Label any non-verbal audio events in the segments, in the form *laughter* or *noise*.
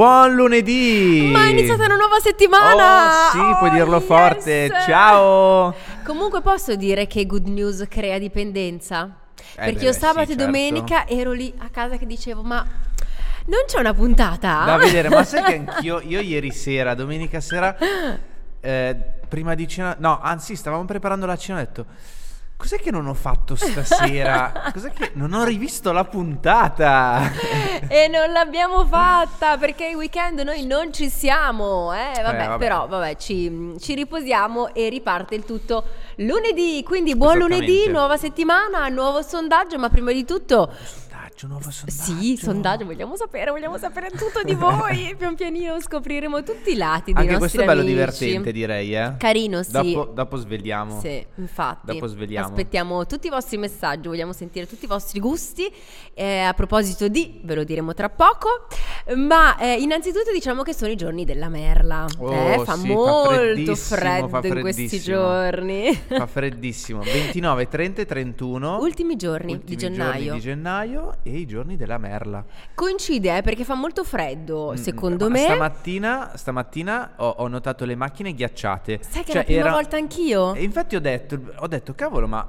Buon lunedì! Ma è iniziata una nuova settimana! Oh, sì, puoi dirlo yes! forte. Ciao! Comunque posso dire che Good News crea dipendenza? Eh, Perché beh, io sì, sabato e certo. domenica ero lì a casa che dicevo, ma non c'è una puntata? Da vedere, ma sai che *laughs* anch'io, io ieri sera, domenica sera, eh, prima di cena, no, anzi, stavamo preparando la cena, ho detto, cos'è che non ho fatto stasera? *laughs* Cos'è che non ho rivisto la puntata? *laughs* *laughs* e non l'abbiamo fatta perché il weekend noi non ci siamo. Eh, vabbè, Eh, vabbè. però vabbè, ci, ci riposiamo e riparte il tutto lunedì. Quindi buon lunedì, nuova settimana, nuovo sondaggio. Ma prima di tutto, Sondaggio, nuovo sondaggio. sì, sondaggio, vogliamo sapere, vogliamo sapere tutto di *laughs* voi. Pian pianino scopriremo tutti i lati dei Anche questo è bello amici. divertente, direi, eh? Carino, sì. Dopo, dopo svegliamo. Sì, infatti. Dopo svegliamo. Aspettiamo tutti i vostri messaggi, vogliamo sentire tutti i vostri gusti. Eh, a proposito di, ve lo diremo tra poco. Ma eh, innanzitutto diciamo che sono i giorni della merla. Oh, eh, fa sì, fa molto freddissimo, freddo fa in questi giorni. *laughs* Fa freddissimo. 29, 30 e 31. Ultimi giorni Ultimi di gennaio. giorni di gennaio e i giorni della merla. Coincide eh, perché fa molto freddo, Mm, secondo ma me. Stamattina, stamattina ho, ho notato le macchine ghiacciate. Sai che è Cioè, la prima era- volta anch'io? E infatti ho detto, ho detto, cavolo, ma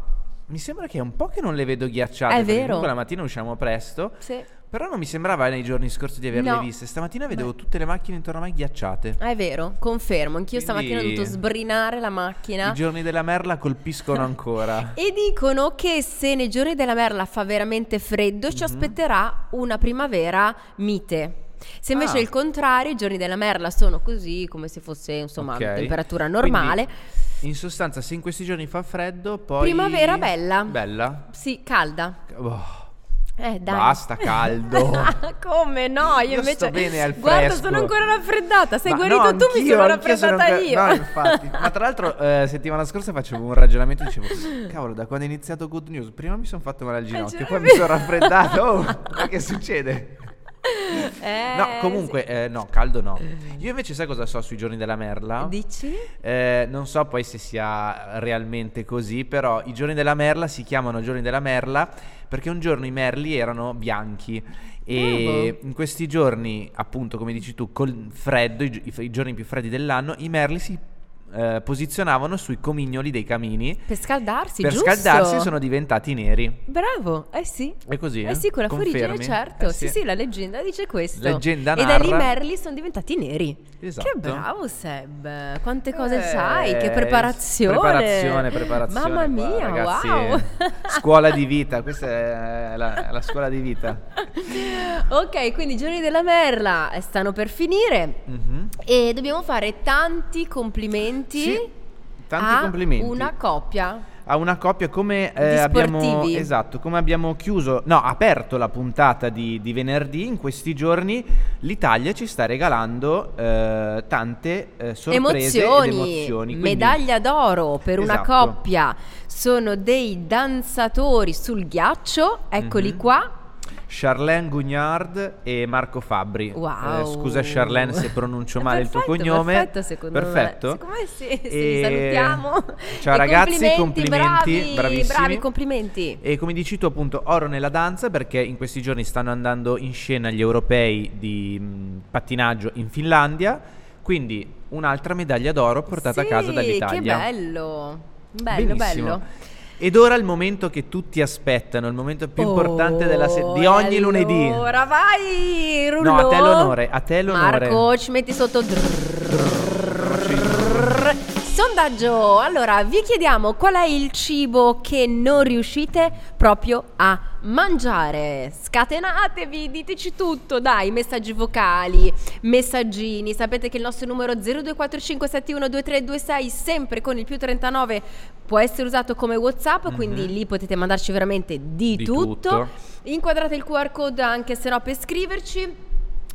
mi sembra che è un po' che non le vedo ghiacciate. È vero. Comunque la mattina usciamo presto. Sì. Però non mi sembrava nei giorni scorsi di averle No. viste. Stamattina vedevo tutte le macchine intorno a me ghiacciate. È vero, confermo. Anch'io Quindi- stamattina ho dovuto sbrinare la macchina. I giorni della merla colpiscono ancora. *laughs* E dicono che se nei giorni della merla fa veramente freddo, Mhm. ci aspetterà una primavera mite. Se invece Ah. è il contrario, i giorni della merla sono così, come se fosse insomma Ok. temperatura normale. Quindi, in sostanza, se in questi giorni fa freddo, poi. Primavera bella. Bella? Sì, calda. Oh, Eh, dai. Basta caldo. *laughs* come no? Io, Io invece sto bene al Guarda, fresco. sono ancora raffreddata. Sei Ma guarito no, tu, mi sono sono raffreddata ancora- io. No, infatti. Ma tra l'altro, eh, settimana scorsa facevo un ragionamento e dicevo: Cavolo, da quando è iniziato Good News, prima mi sono fatto male al ginocchio, cioè, poi mi sono *laughs* raffreddato. Oh, ma che succede? *laughs* Eh, No, comunque, sì. eh, no, caldo no. Io invece sai cosa so sui giorni della merla? Dici? Eh, non so poi se sia realmente così, però i giorni della merla si chiamano giorni della merla perché un giorno i merli erano bianchi e Bravo. in questi giorni, appunto, come dici tu, col freddo, i, i giorni più freddi dell'anno, i merli si eh, posizionavano sui comignoli dei camini. Per scaldarsi, per giusto? scaldarsi sono diventati neri. Bravo, eh sì. È così? Eh sì, con la fuorigine, certo. Eh sì. sì, la leggenda dice questo. Leggenda E da lì narra. merli sono diventati neri. Esatto. Che bravo Seb, quante cose Eh, sai, che preparazione. Preparazione, preparazione. Mamma qua, mia, ragazzi, wow. *laughs* Scuola di vita, *laughs* questa è la, la scuola di vita. ok, quindi i giorni della merla stanno per finire Mhm. e dobbiamo fare tanti complimenti. Sì, tanti a complimenti. una coppia. A una coppia come eh, abbiamo esatto, come abbiamo chiuso, no, aperto la puntata di, di venerdì, in questi giorni l'Italia ci sta regalando eh, tante eh, sorprese emozioni, emozioni. quindi- medaglia d'oro per una Esatto. coppia. Sono dei danzatori sul ghiaccio, eccoli Mhm. qua. Charlene Gugnard e Marco Fabbri. Wow. Eh, scusa Charlene se pronuncio male il tuo perfetto, cognome. Perfetto, secondo Perfetto? me. Secondo me sì, sì, E- salutiamo. Ciao E ragazzi, complimenti, bravi, bravissimi. bravi, complimenti. E come dici tu appunto oro nella danza perché in questi giorni stanno andando in scena gli europei di mh, pattinaggio in Finlandia, quindi un'altra medaglia d'oro portata a casa Sì, dall'Italia. Che bello. Bello, Benissimo. bello. Ed ora il momento che tutti aspettano, il momento più importante della se- di Oh, ogni e lunedì. Allora vai, No, Rullo. a te l'onore, a te l'onore. Marco, ci metti sotto. Sondaggio. Allora, vi chiediamo qual è il cibo che non riuscite proprio a mangiare. Scatenatevi, diteci tutto, dai, messaggi vocali, messaggini. Sapete che il nostro numero 0245712326 sempre con il più 39 può essere usato come WhatsApp, quindi lì potete mandarci veramente di, Di tutto. tutto. Inquadrate il QR code anche se no per scriverci.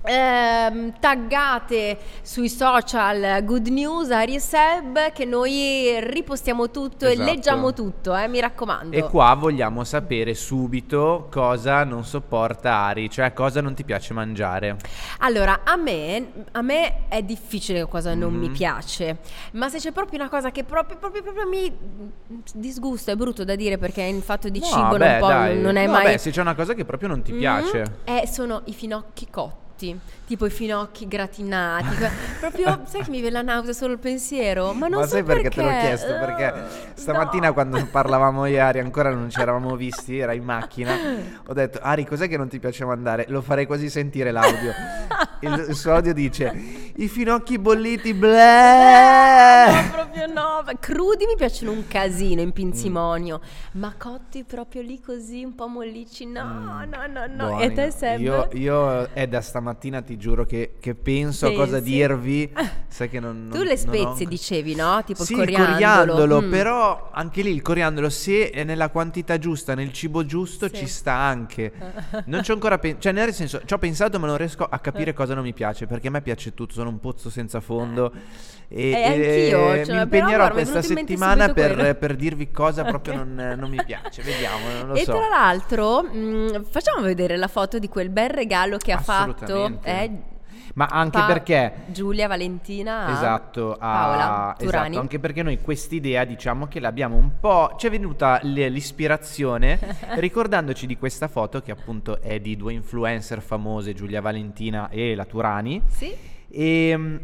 Ehm, taggate sui social Good News Ari e Seb che noi ripostiamo tutto Esatto. e leggiamo tutto, eh, mi raccomando. E qua vogliamo sapere subito cosa non sopporta Ari, cioè cosa non ti piace mangiare. Allora, a me, a me è difficile cosa non mi Mhm. piace, ma se c'è proprio una cosa che proprio, proprio, proprio mi disgusta, è brutto da dire perché il fatto di No, cibo beh, non, dai. non è No, mai... beh, se c'è una cosa che proprio non ti Mm, piace. eh, sono i finocchi cotti. Cotti, tipo i finocchi gratinati. que- *laughs* proprio, sai che mi viene la nausea solo il pensiero? Ma non Ma so sai perché te l'ho perché. chiesto? Perché Eh, stamattina no. quando parlavamo ieri ancora non ci eravamo *laughs* visti, era in macchina, ho detto Ari cos'è che non ti piace mandare? Lo farei quasi sentire l'audio. Il, *laughs* il suo audio dice i finocchi bolliti bleh. No, proprio no. Crudi mi piacciono un casino in pinzimonio, ma cotti proprio lì così, un po' mollicci, no, no, no, no. Buoni. E te Seb? Io, io è da stamattina ti giuro che, che penso a cosa dirvi. Sai che non, Tu non- le non ho- spezie dicevi, no? Tipo sì, il coriandolo. Mm. però anche lì il coriandolo se è nella quantità giusta, nel cibo giusto, Sì. ci sta anche. Non ci ho ancora pensato, cioè nel senso, ci ho pensato ma non riesco a capire cosa non mi piace, perché a me piace tutto, sono un pozzo senza fondo. E, Eh, anch'io, e cioè, mi impegnerò questa settimana per, per dirvi cosa *laughs* proprio Ok. non, non mi piace. Vediamo, non lo e so. tra l'altro, mh, facciamo vedere la foto di quel bel regalo che ha fatto eh, Ma anche Pa- perché Giulia Valentina Esatto, a- Paola Turani. esatto, anche perché noi quest'idea diciamo che l'abbiamo un po', ci è venuta l'ispirazione *laughs* ricordandoci di questa foto che appunto è di due influencer famose, Giulia Valentina e la Turani. Sì. E mm,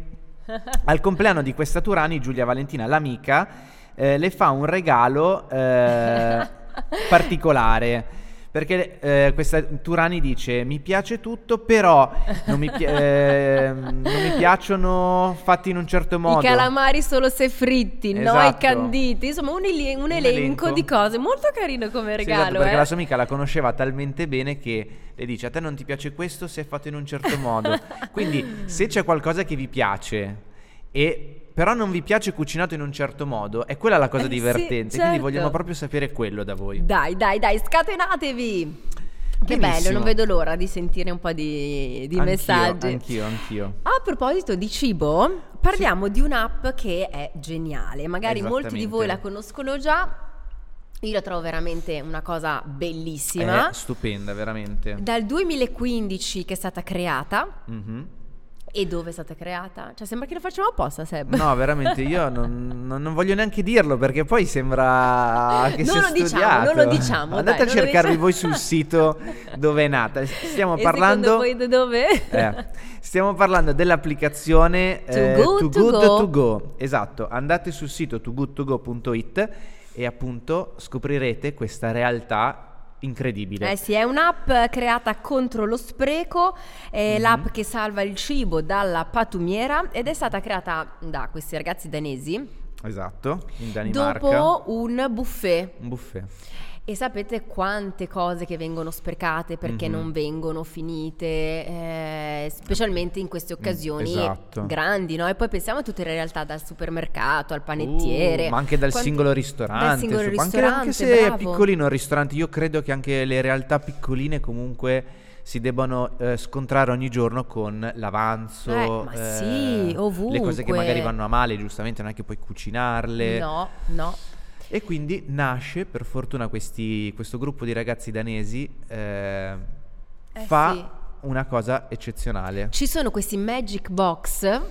*laughs* al compleanno di questa Turani, Giulia Valentina, l'amica, eh, le fa un regalo eh, *laughs* particolare. Perché eh, questa Turani dice: Mi piace tutto, però non mi, pi- *laughs* ehm, non mi piacciono fatti in un certo modo. I calamari solo se fritti, no i Esatto. canditi. Insomma, un, ele- un Un elenco, elenco. di cose molto carino come Sì, regalo. esatto, perché eh. la sua amica la conosceva talmente bene che le dice: A te non ti piace questo se è fatto in un certo modo. *laughs* Quindi, se c'è qualcosa che vi piace e però non vi piace cucinato in un certo modo, è quella la cosa Eh, sì, divertente. certo. Quindi vogliamo proprio sapere quello da voi. Dai, dai, dai, scatenatevi! Che bello, Benissimo. non vedo l'ora di sentire un po' di, di Anch'io, messaggi. Anch'io, anch'io. A proposito di cibo, parliamo di un'app che è geniale. Magari molti di voi la conoscono già. Io la trovo veramente una cosa bellissima. È stupenda, veramente. Dal 2015 che è stata creata. Mhm. E dove è stata creata? Cioè, sembra che lo facciamo apposta, Seb. No, veramente, io non, non- non voglio neanche dirlo perché poi sembra *laughs* che Non sia lo diciamo, non lo diciamo, Andate dai, a cercarvi diciamo. voi sul sito dove è nata. *laughs* Stiamo E parlando... da dove? Eh, stiamo parlando dell'applicazione Too eh, Good To Good Go. To Go. Esatto, andate sul sito toogoodtogo.it e appunto scoprirete questa realtà incredibile. Eh sì, è un'app creata contro lo spreco, è Mhm. l'app che salva il cibo dalla patumiera ed è stata creata da questi ragazzi danesi Esatto, in Danimarca. dopo un buffet. Un buffet. E sapete quante cose che vengono sprecate perché Mhm. non vengono finite, eh, specialmente in queste occasioni esatto. grandi, no? E poi pensiamo a tutte le realtà, dal supermercato al panettiere. Uh, ma anche dal Quanti- singolo ristorante. Dal singolo anche- ristorante, anche, se è bravo. piccolino il ristorante, io credo che anche le realtà piccoline comunque si debbano eh, scontrare ogni giorno con l'avanzo. Eh, ma sì, Le cose che magari vanno a male, giustamente non è che puoi cucinarle. No, no. E quindi nasce, per fortuna, questi- questo gruppo di ragazzi danesi eh, Eh fa sì. una cosa eccezionale. Ci sono questi magic box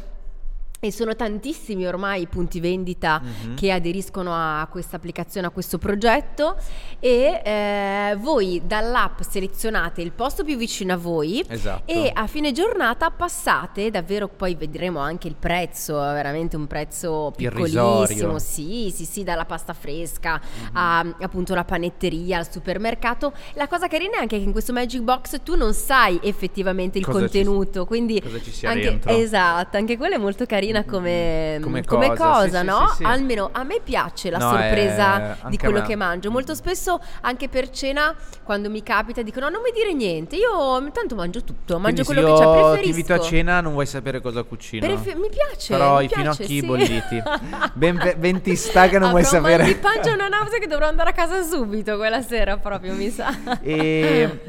e sono tantissimi ormai i punti vendita Mhm. che aderiscono a questa applicazione, a questo progetto e eh, voi dall'app selezionate il posto più vicino a voi Esatto. e a fine giornata passate, davvero poi vedremo anche il prezzo, veramente un prezzo piccolissimo, sì, sì, sì, dalla pasta fresca a appunto la panetteria, al supermercato. La cosa carina è anche che in questo Magic Box tu non sai effettivamente il Cosa ci- contenuto, quindi cosa ci sia anche, dentro. esatto, anche quello è molto carina come, Come come cosa, cosa, sì, no? sì, sì. Almeno a me piace la No, sorpresa è- di quello che mangio. Molto spesso anche per cena quando mi capita dicono no, non mi dire niente, io tanto mangio tutto, mangio Quindi quello che c'è, preferisco. ti invito a cena non vuoi sapere cosa cucino. Prefe- mi piace, Però mi i piace, finocchi bolliti. *laughs* Ben, ben ti sta che non vuoi Avrò mal sapere. di pancia una nausea che dovrò andare a casa subito quella sera proprio, mi sa. E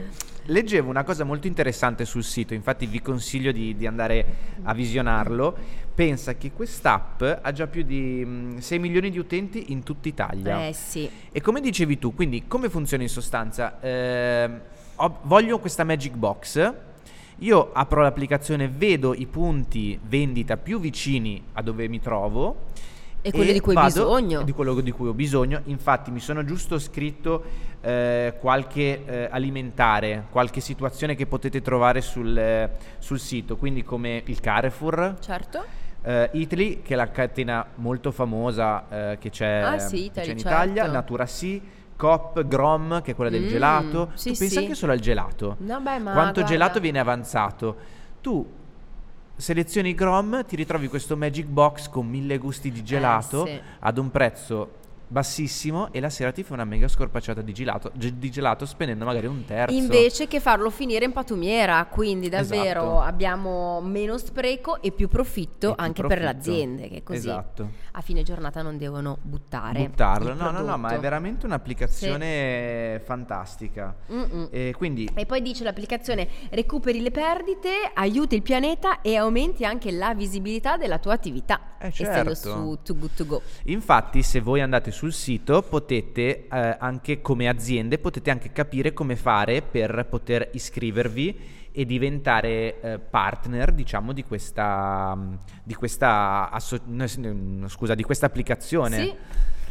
leggevo una cosa molto interessante sul sito, infatti vi consiglio di, di andare a visionarlo. Pensa che quest'app ha già più di mm, 6 milioni di utenti in tutta Italia. Eh sì. E come dicevi tu, quindi come funziona in sostanza? Ehm, ho- voglio questa Magic Box. Io apro l'applicazione, vedo i punti vendita più vicini a dove mi trovo. E quello di cui vado- bisogno. Di quello di cui ho bisogno. Infatti mi sono giusto scritto eh, qualche eh, alimentare, qualche situazione che potete trovare sul, eh, sul sito, quindi come il Carrefour. Certo. Uh, Italy, che è la catena molto famosa uh, che c'è, Ah, sì, che c'è in Italy, Italia, certo. Natura Sì, Coop, Grom, che è quella del Mm, gelato. sì, tu pensa sì. anche solo al gelato. No, beh, ma Quanto guarda. gelato viene avanzato? Tu selezioni Grom, ti ritrovi questo Magic Box con mille gusti di gelato Eh, sì. ad un prezzo bassissimo e la sera ti fa una mega scorpacciata di gelato, ge- di gelato spendendo magari un terzo. Invece che farlo finire in patumiera, quindi davvero Esatto. abbiamo meno spreco e più profitto E più anche per le profitto. aziende che così Esatto. a fine giornata non devono buttare. Buttarlo. No, no, no, ma è veramente un'applicazione fantastica. Mm-mm. E quindi E poi dice l'applicazione recuperi le perdite, aiuti il pianeta e aumenti anche la visibilità della tua attività, Eh, essendo certo. su Too Good To Go. Infatti, se voi andate sul sito, potete eh, anche come aziende potete anche capire come fare per poter iscrivervi e diventare eh, partner, diciamo, di questa mm, di questa asso- scusa, di questa applicazione. Sì,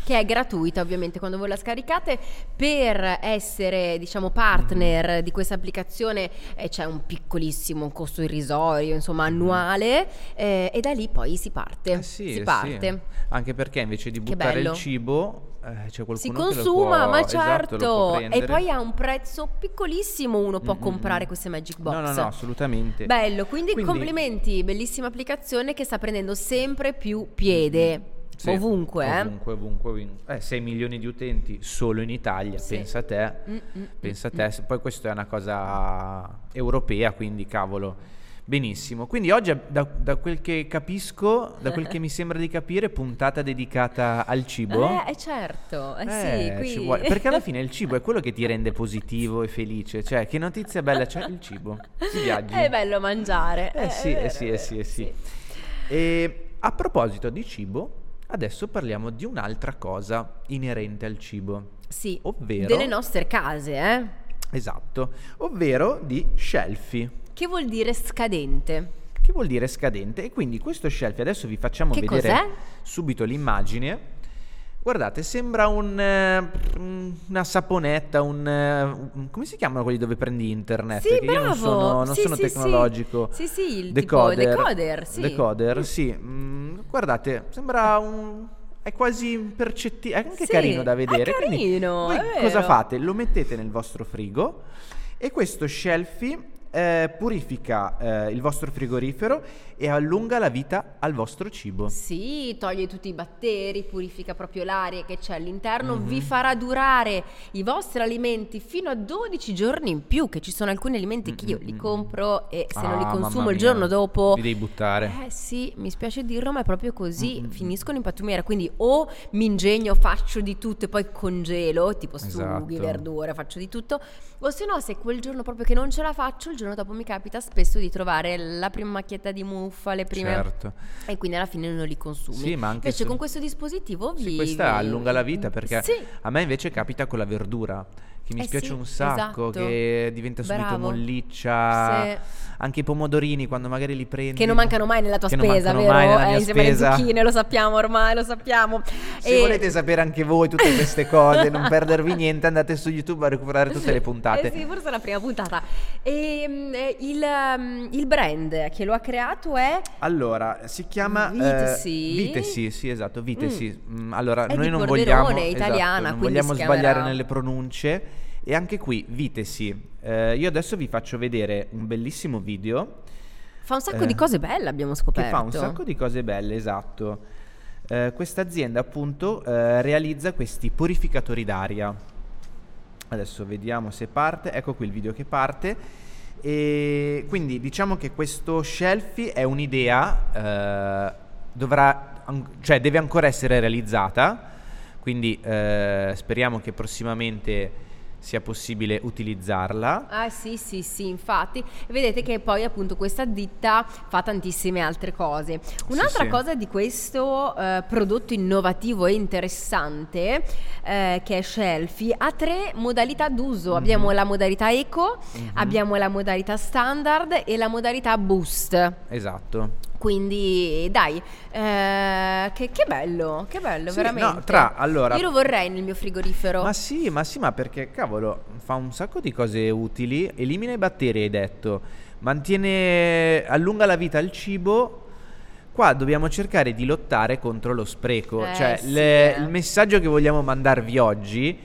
che è gratuita ovviamente quando voi la scaricate. Per essere, diciamo, partner Mm. di questa applicazione eh, c'è un piccolissimo costo irrisorio, insomma, annuale, eh, e da lì poi si parte. Mm-hmm. Eh sì, si eh parte. sì. Anche perché invece di buttare il cibo, eh, c'è qualcuno Si che lo consuma, può- ma esatto, può certo, e prendere. poi ha un prezzo piccolissimo, uno può Mm, mm, comprare mm. queste Magic Box. No, no, no, assolutamente. Bello, quindi, Quindi- complimenti, bellissima applicazione che sta prendendo sempre più piede. Sì, ovunque, eh. Ovunque, ovunque, ovunque. Eh, 6 milioni di utenti solo in Italia, Sì. pensa a te. Mm, mm, Pensa a mm, te, poi questo è una cosa europea, quindi cavolo. Benissimo, quindi oggi da, da quel che capisco, da quel che mi *laughs* sembra di capire, puntata dedicata al cibo. Eh, eh, certo, eh, Eh, sì, qui... Perché alla fine il *laughs* cibo è quello che ti rende positivo e felice. Cioè, che notizia bella c'è il cibo. Si viaggi. È bello mangiare. Eh sì, è eh vero, sì, è eh sì, vero, eh sì. E a proposito di cibo, adesso parliamo di un'altra cosa inerente al cibo. Sì, Ovvero- delle nostre case, eh? Esatto, ovvero di shelfie. Che vuol dire scadente? Che vuol dire scadente? E quindi questo shelfie, adesso vi facciamo Che vedere cos'è? subito l'immagine. Guardate, sembra un, eh, una saponetta, un, eh, un- come si chiamano quelli dove prendi internet? Sì, Perché io non bravo. sono, non Sì, sono sì, tecnologico. Sì, sì, il decoder. decoder, sì. Decoder, sì. Mm, guardate, sembra un... È quasi impercettibile, è anche Sì, carino da è vedere. quindi carino, voi è cosa fate? Lo mettete nel vostro frigo e questo shelfie eh, purifica eh, il vostro frigorifero e allunga la vita al vostro cibo. Sì, toglie tutti i batteri, purifica proprio l'aria che c'è all'interno, Mhm. vi farà durare i vostri alimenti fino a 12 giorni in più, che ci sono alcuni alimenti che io li compro e se non li Ah, consumo il giorno dopo... Li devi buttare. Eh sì, mi spiace dirlo, ma è proprio così, Mm, mm, mm. finiscono in pattumiera, quindi o mi ingegno, faccio di tutto e poi congelo, tipo Esatto. sughi, verdure, faccio di tutto, o se no se quel giorno proprio che non ce la faccio, il giorno dopo mi capita spesso di trovare la prima macchietta di muffa, le prime... Certo. E quindi alla fine non li consumi. Sì, ma anche Invece se- con questo dispositivo vi... Sì, questa allunga la vita perché Sì. a me invece capita con la verdura che mi Eh spiace sì, un sacco, esatto. che diventa subito Bravo. molliccia. Sì. Anche i pomodorini quando magari li prendi. Che non mancano mai nella tua che spesa, vero? mai nella mia eh, insieme alle spesa. zucchine, lo sappiamo ormai, lo sappiamo. Se E- volete sapere anche voi tutte queste cose, non *laughs* perdervi niente, andate su YouTube a recuperare tutte le puntate. Eh sì, forse è la prima puntata. E, mm, eh, il, mm, il brand che lo ha creato è Allora, si chiama eh, Vitesi? Vitesi, sì, esatto, Vitesi. Mm, allora, È noi non vogliamo è esatto, italiana, non vogliamo sbagliare chiamerà- nelle pronunce e anche qui Vitesi. Eh, io adesso vi faccio vedere un bellissimo video fa un sacco Eh, di cose belle, abbiamo scoperto. Che fa un sacco di cose belle, esatto. Eh, questa azienda appunto eh, realizza questi purificatori d'aria. Adesso vediamo se parte. Ecco qui il video che parte. E quindi diciamo che questo shelfie è un'idea, eh, dovrà, an- cioè deve ancora essere realizzata. Quindi eh, speriamo che prossimamente sia possibile utilizzarla. Ah sì sì sì infatti vedete che poi appunto questa ditta fa tantissime altre cose un'altra sì. cosa di questo eh, prodotto innovativo e interessante eh, che è Shelfie ha tre modalità d'uso abbiamo la modalità eco Mhm. abbiamo la modalità standard e la modalità boost Esatto. Quindi dai, eh, che, che bello, che bello, Sì, veramente. no, tra- allora- Io lo vorrei nel mio frigorifero. Ma sì, ma sì, ma perché cavolo, fa un sacco di cose utili, elimina i batteri, hai detto, mantiene, allunga la vita al cibo. Qua dobbiamo cercare di lottare contro lo spreco. Eh, cioè, sì, le- eh. il messaggio che vogliamo mandarvi oggi,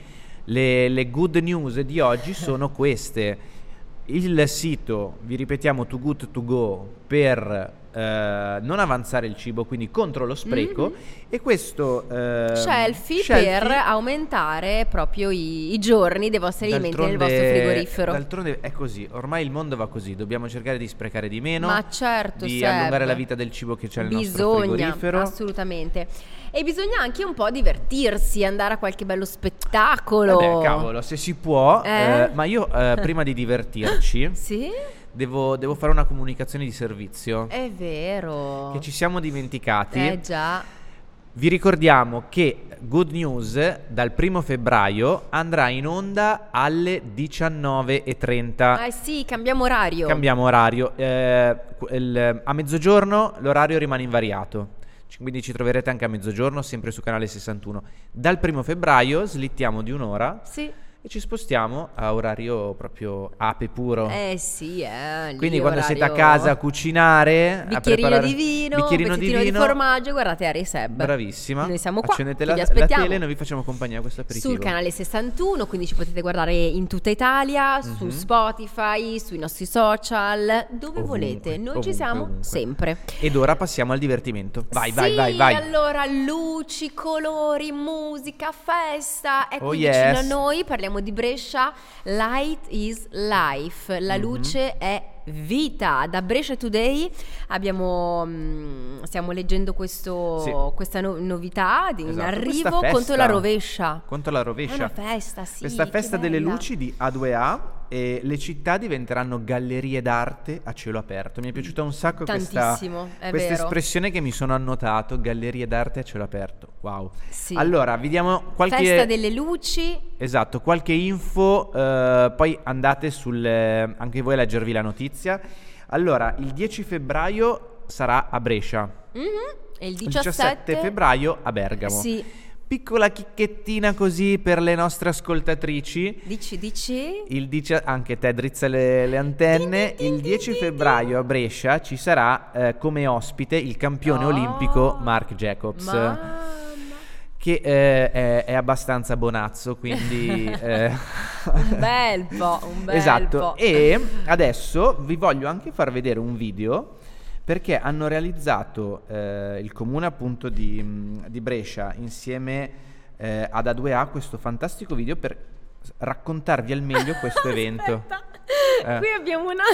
le, le good news di oggi *laughs* sono queste. Il sito, vi ripetiamo, Too Good To Go per eh, non avanzare il cibo, quindi contro lo spreco. E questo eh, Shelfie, Shelfie- per aumentare proprio i, i giorni dei vostri alimenti nel vostro frigorifero. D'altronde è così, ormai il mondo va così, dobbiamo cercare di sprecare di meno, Ma certo, di Seb. allungare la vita del cibo che c'è nel nostro Bisogna, frigorifero. assolutamente. E bisogna anche un po' divertirsi, andare a qualche bello spettacolo. Vabbè, cavolo, se si può, Eh? eh, ma io eh, prima di divertirci *laughs* Sì, devo, devo fare una comunicazione di servizio è vero. che ci siamo dimenticati. Eh già. Vi ricordiamo che Good News dal primo febbraio andrà in onda alle 19.30. Eh sì, cambiamo orario. Cambiamo orario. eh, il- a mezzogiorno l'orario rimane invariato. Quindi ci troverete anche a mezzogiorno, sempre su canale 61. Dal primo febbraio slittiamo di un'ora Sì. E ci spostiamo a orario proprio ape puro. Eh sì, eh. Quindi quando siete a casa a cucinare, a Bicchierino preparare- di vino, bicchierino di pezzettino di, vino, formaggio, guardate Ari Seb. Bravissima. Noi siamo qua, Accendete la, la tele e noi vi facciamo compagnia a questo aperitivo. Sul canale 61, quindi ci potete guardare in tutta Italia, su Mhm. Spotify, sui nostri social, dove Ovunque, volete. Noi ovunque, ci siamo ovunque. sempre. Ed ora passiamo al divertimento. Vai, vai, Sì, vai, vai. allora luci, colori, musica, festa. È Oh, qui yes. vicino a noi, parliamo di Brescia. Light is life, la Mhm. luce è vita. Da Brescia Today abbiamo, mm, stiamo leggendo questo- Sì. questa no- novità di- in Esatto, arrivo questa contro la rovescia. Contro la È rovescia. una festa, sì. Questa festa delle luci di A2A e le città diventeranno gallerie d'arte a cielo aperto. Mi è piaciuta un sacco questa, Tantissimo, questa espressione che mi sono annotato, gallerie d'arte a cielo aperto. Wow. Sì. Allora, vediamo qualche Festa delle luci. Esatto, qualche info, eh, poi andate sul anche voi a leggervi la notizia. Allora, il 10 febbraio sarà a Brescia. Mhm. E il Il 17, 17 febbraio a Bergamo. Sì. Piccola chicchettina così per le nostre ascoltatrici. Dici, dici? Il dice- anche te drizza le, le antenne. Il 10 febbraio a Brescia ci sarà eh, come ospite il campione Oh. olimpico Mark Jacobs. Mamma. Che eh, è, è abbastanza bonazzo, quindi... *laughs* eh, Un bel po', un bel esatto. po'. E adesso vi voglio anche far vedere un video perché hanno realizzato eh, il comune appunto di, di Brescia insieme eh, ad A2A questo fantastico video per raccontarvi al meglio questo *laughs* evento. Aspetta, Eh. Qui abbiamo una...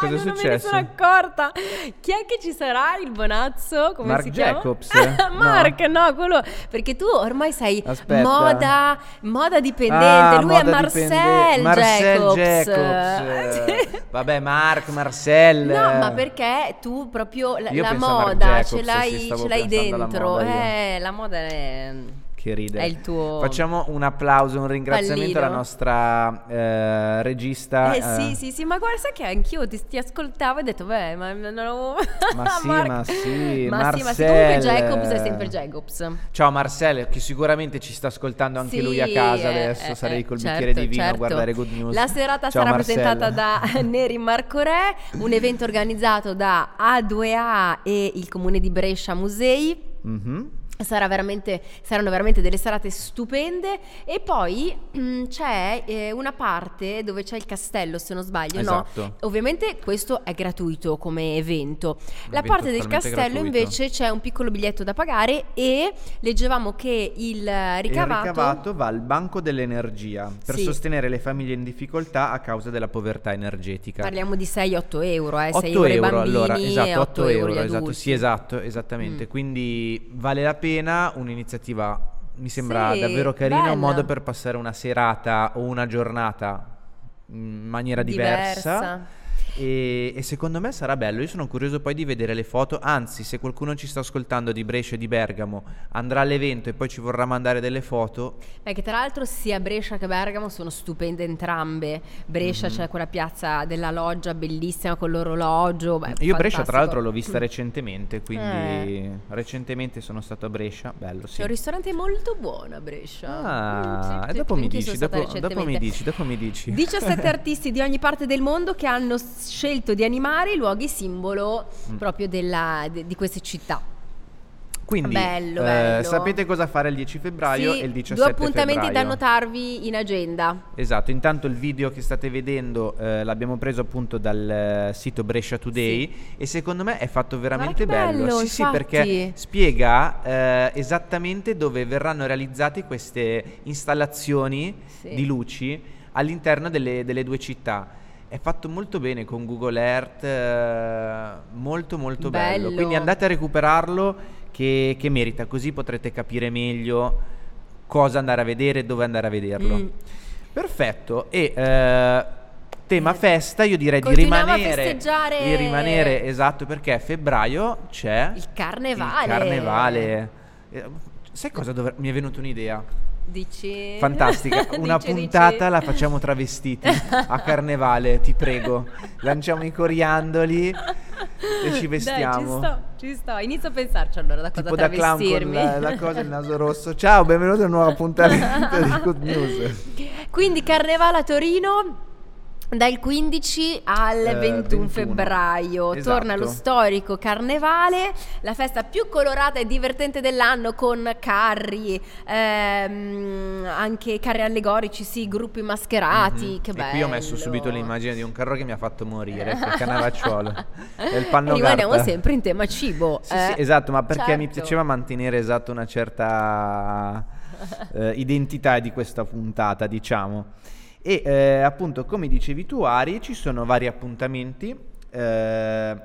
Cosa *laughs* è non me ne successo? sono accorta. Chi è che ci sarà il bonazzo? Come Mark si chiama? Jacobs? *laughs* Mark, no. quello... Perché tu ormai sei Aspetta. moda, moda dipendente. Ah, Lui è moda Marcel dipende- Marcel Jacobs. Jacobs. *laughs* Vabbè, Mark, Marcel. No, ma perché tu proprio la, la moda Jacobs, ce l'hai, ce l'hai dentro. moda eh, la moda è... Che ride. È il tuo Facciamo un applauso, un ringraziamento alla pallino. nostra eh, regista. Eh sì, sì, sì, ma guarda, sai che anch'io ti, ti ascoltavo e ho detto, beh, ma non avevo... *laughs* Ma sì, Mark- ma sì, Ma sì, ma sì, comunque Jacobs è sempre Jacobs. Ciao Marcel, che sicuramente ci sta ascoltando anche Sì, lui a casa eh, adesso. eh, Sarei eh, col certo, bicchiere di vino certo. a guardare Good News. La serata Ciao, sarà Marcel. presentata da *laughs* Neri Marco Re, un evento organizzato da A2A e il comune di Brescia Musei. Mhm. Sarà veramente, saranno veramente delle serate stupende e poi mm, c'è eh, una parte dove c'è il castello se non sbaglio, Esatto. no? Ovviamente questo è gratuito come evento. La evento parte del castello gratuito. invece c'è un piccolo biglietto da pagare e leggevamo che il eh, ricavato... Il ricavato va al Banco dell'Energia per Sì. sostenere le famiglie in difficoltà a causa della povertà energetica. Parliamo di 6-8 euro, eh, 8 6 euro euro bambini allora, esatto, 8 8 euro euro, esatto, sì, esatto, esattamente. Quindi vale la pena un'iniziativa, mi sembra Sì, davvero carina, bella. un modo per passare una serata o una giornata in maniera diversa. E, e secondo me sarà bello. Io sono curioso poi di vedere le foto. Anzi, se qualcuno ci sta ascoltando di Brescia e di Bergamo andrà all'evento e poi ci vorrà mandare delle foto. Beh, che tra l'altro sia Brescia che Bergamo sono stupende entrambe. Brescia Mhm. c'è quella piazza della loggia bellissima con l'orologio. beh, Io Brescia, tra fantastico. l'altro, l'ho vista recentemente. Quindi, Eh. recentemente sono stato a Brescia. Bello, sì. C'è un ristorante molto buono a Brescia. Ah, Mm, sì, e dopo mi dici, dopo, dopo mi dici, dopo mi dici. 17 *laughs* artisti di ogni parte del mondo che hanno scelto di animare i luoghi simbolo Mm. proprio della- de- di queste città. Quindi, Bello, eh, bello. sapete cosa fare il 10 febbraio Sì, e il 17 due appuntamenti da febbraio. annotarvi in agenda. Esatto, intanto il video che state vedendo eh, l'abbiamo preso appunto dal eh, sito Brescia Today e secondo me è fatto veramente che bello. bello, Sì, sì, infatti. perché spiega eh, esattamente dove verranno realizzate queste installazioni Sì. di luci all'interno delle, delle due città. È fatto molto bene con Google Earth, eh, molto molto bello. Bello. Quindi andate a recuperarlo che, che merita, così potrete capire meglio cosa andare a vedere e dove andare a vederlo. Mm. Perfetto, e eh, tema Eh, festa io direi di rimanere, di rimanere, esatto, perché a febbraio c'è Il carnevale. il carnevale. Eh, Sai cosa dovre- mi è venuta un'idea? Dici? Fantastica, *laughs* una Dici, puntata dici. la facciamo travestiti a carnevale, ti prego. Lanciamo i coriandoli e ci vestiamo. Dai, ci sto, ci sto. Inizio a pensarci allora da cosa Tipo da clown travestirmi. la, la cosa il naso rosso. Ciao, benvenuto a un nuovo appuntamento di Good News. *laughs* Quindi carnevale a Torino dal 15 al Eh, 21, 21. febbraio. Esatto. Torna lo storico carnevale, la festa più colorata e divertente dell'anno con carri, ehm, anche carri allegorici, sì, gruppi mascherati. Mhm. Che e bello. qui ho messo subito l'immagine di un carro che mi ha fatto morire, il *laughs* canavacciuolo. e il panno E rimaniamo carta. sempre in tema cibo. Sì, eh. sì, esatto, ma perché mi Certo. piaceva mantenere esatto una certa eh, identità di questa puntata, diciamo. E eh, appunto, come dicevi tu, Ari, ci sono vari appuntamenti. eh,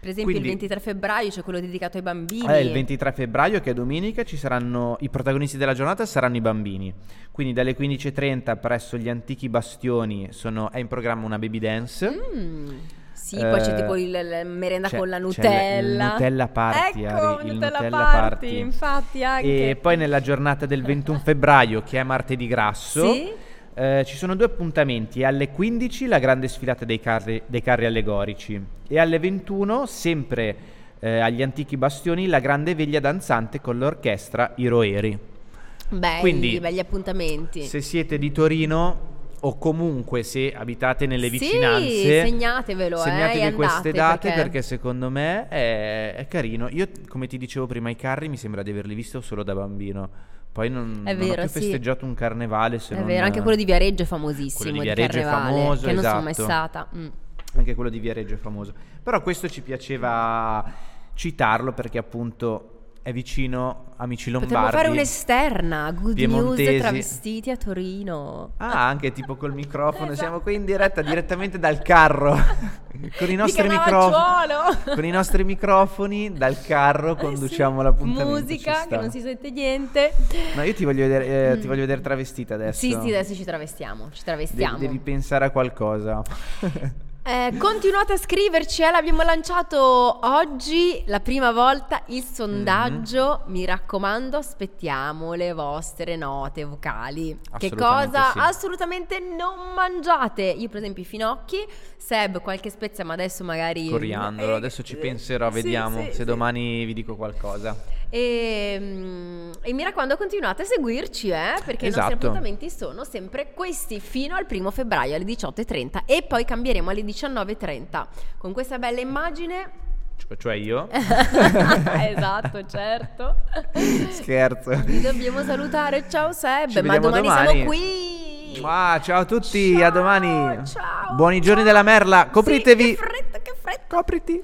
Per esempio quindi- il 23 febbraio c'è quello dedicato ai bambini. eh, il 23 febbraio, che è domenica, ci saranno i protagonisti della giornata saranno i bambini. Quindi dalle 15.30 presso gli antichi bastioni sono- è in programma una baby dance. Mm, Sì, poi c'è Eh, tipo il, il merenda c'è- con la c'è Nutella. il Nutella party, ecco, Ari, il Nutella, Nutella party, party. infatti anche. E poi nella giornata del 21 febbraio, che è martedì grasso, Sì? Eh, ci sono due appuntamenti. Alle 15 la grande sfilata dei carri, dei carri allegorici e alle 21, sempre eh, agli antichi bastioni, la grande veglia danzante con l'orchestra I Roeri. Belli, quindi, belli appuntamenti. Se siete di Torino o comunque se abitate nelle Sì, vicinanze, segnatevelo, eh, segnatevi e queste date perché- perché... secondo me è, è carino. Io, come ti dicevo prima, i carri mi sembra di averli visti solo da bambino. Poi non, È non ho vero, più sì. festeggiato un carnevale se È non... vero, anche quello di Viareggio è famosissimo. quello di di Viareggio è Carnevale, famoso, Che non sono mai esatto. stata. Mm. Anche quello di Viareggio è famoso. Però questo ci piaceva citarlo perché appunto è vicino Amici Lombardi. Potremmo fare un'esterna, good Piemontesi. news travestiti a Torino. Ah, anche tipo col microfono. Esatto. Siamo qui in diretta direttamente dal carro. *laughs* con i nostri microfoni. Con i nostri microfoni dal carro Eh conduciamo sì, l'appuntamento. Musica che non si sente niente. No, io ti voglio vedere, eh, ti Mm. voglio vedere travestita adesso. Sì, sì, adesso ci travestiamo. Ci De- travestiamo. devi pensare a qualcosa. *laughs* Eh, continuate a scriverci, eh, l'abbiamo lanciato oggi, la prima volta, il sondaggio. Mhm. Mi raccomando, aspettiamo le vostre note vocali. Che cosa sì. assolutamente non mangiate? Io, per esempio, i finocchi, Seb, qualche spezia, ma adesso magari. Coriandolo, Eh, adesso ci penserò, vediamo sì, se sì. domani vi dico qualcosa. E, mm, e mi raccomando, continuate a seguirci, eh, perché i nostri Esatto. appuntamenti sono sempre questi fino al primo febbraio alle 18.30 e poi cambieremo alle 19.30 con questa bella immagine. Cioè- io? *laughs* *laughs* esatto, certo. Scherzo. Vi dobbiamo salutare. Ciao Seb, Ci ma domani, domani. siamo qui. Ah, ciao a tutti, Ciao, a domani. ciao, Buoni giorni ciao. della merla. Sì, Copritevi. che fretta, che fretta. Copriti.